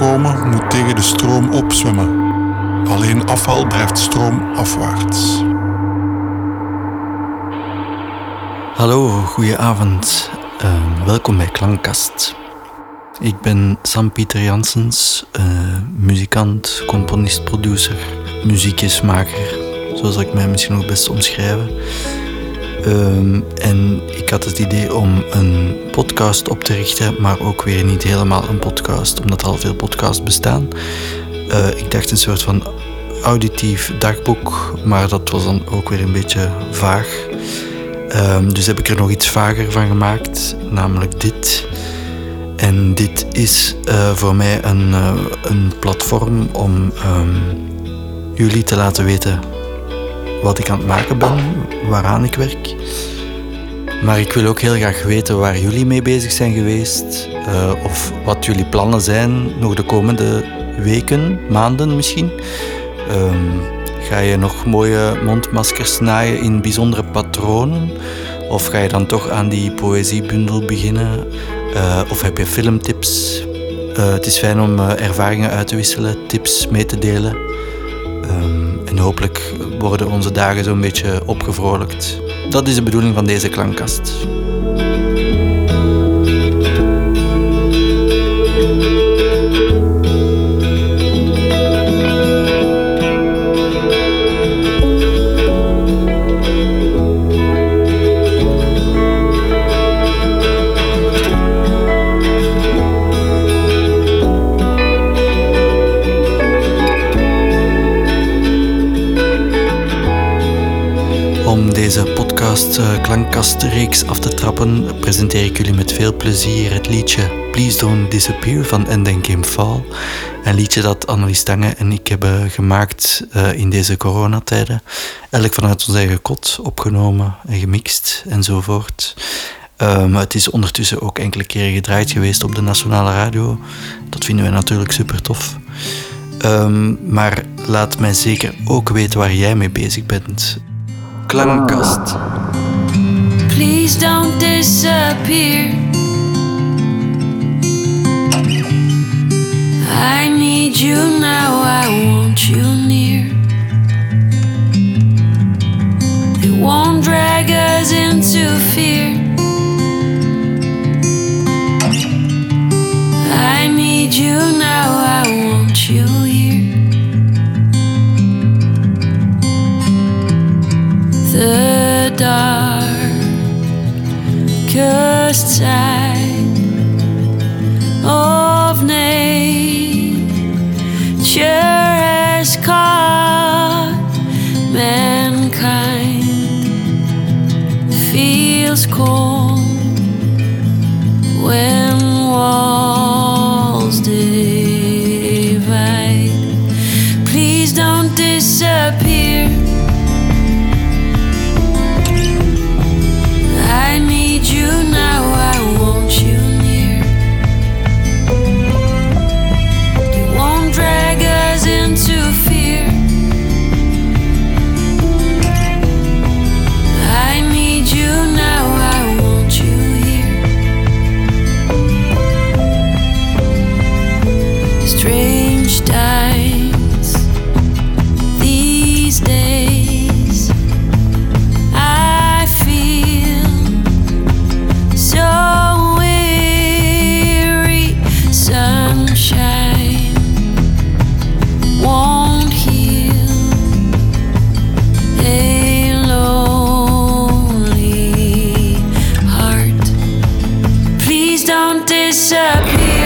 komen, moet tegen de stroom opzwemmen. Alleen afval drijft stroomafwaarts. Hallo, goedenavond. Uh, welkom bij Klankkast. Ik ben Sam Pieter Janssens, uh, muzikant, componist, producer, muziekjesmaker, zoals ik mij misschien nog best omschrijven. Um, en ik had het idee om een podcast op te richten, maar ook weer niet helemaal een podcast, omdat er al veel podcasts bestaan. Uh, ik dacht een soort van auditief dagboek, maar dat was dan ook weer een beetje vaag. Um, dus heb ik er nog iets vager van gemaakt, namelijk dit. En dit is uh, voor mij een, uh, een platform om um, jullie te laten weten wat ik aan het maken ben, waaraan ik werk. Maar ik wil ook heel graag weten waar jullie mee bezig zijn geweest. Uh, of wat jullie plannen zijn nog de komende weken, maanden misschien. Um, ga je nog mooie mondmaskers naaien in bijzondere patronen? Of ga je dan toch aan die poëziebundel beginnen? Uh, of heb je filmtips? Uh, het is fijn om ervaringen uit te wisselen, tips mee te delen. Hopelijk worden onze dagen zo'n beetje opgevrolijkt. Dat is de bedoeling van deze klankkast. Deze podcast uh, klankkastreeks af te trappen, presenteer ik jullie met veel plezier het liedje Please Don't Disappear van End Game Fall. Een liedje dat Annelies Stange en ik hebben gemaakt uh, in deze coronatijden. Elk vanuit ons eigen kot, opgenomen en gemixt enzovoort. Um, het is ondertussen ook enkele keren gedraaid geweest op de Nationale Radio. Dat vinden wij natuurlijk super tof. Um, maar laat mij zeker ook weten waar jij mee bezig bent. Klankkast. Please don't disappear. I need you now, I want you near. It won't drag us into fear. I need you now, I want you here. The darkest side of nature has caught mankind. Feels cold when walls divide disappear.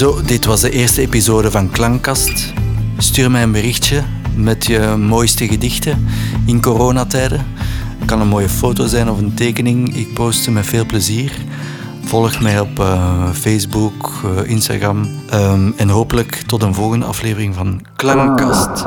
Zo, dit was de eerste episode van Klankkast. Stuur mij een berichtje met je mooiste gedichten in coronatijden. Het kan een mooie foto zijn of een tekening. Ik post ze met veel plezier. Volg mij op uh, Facebook, uh, Instagram. Um, en hopelijk tot een volgende aflevering van Klankkast.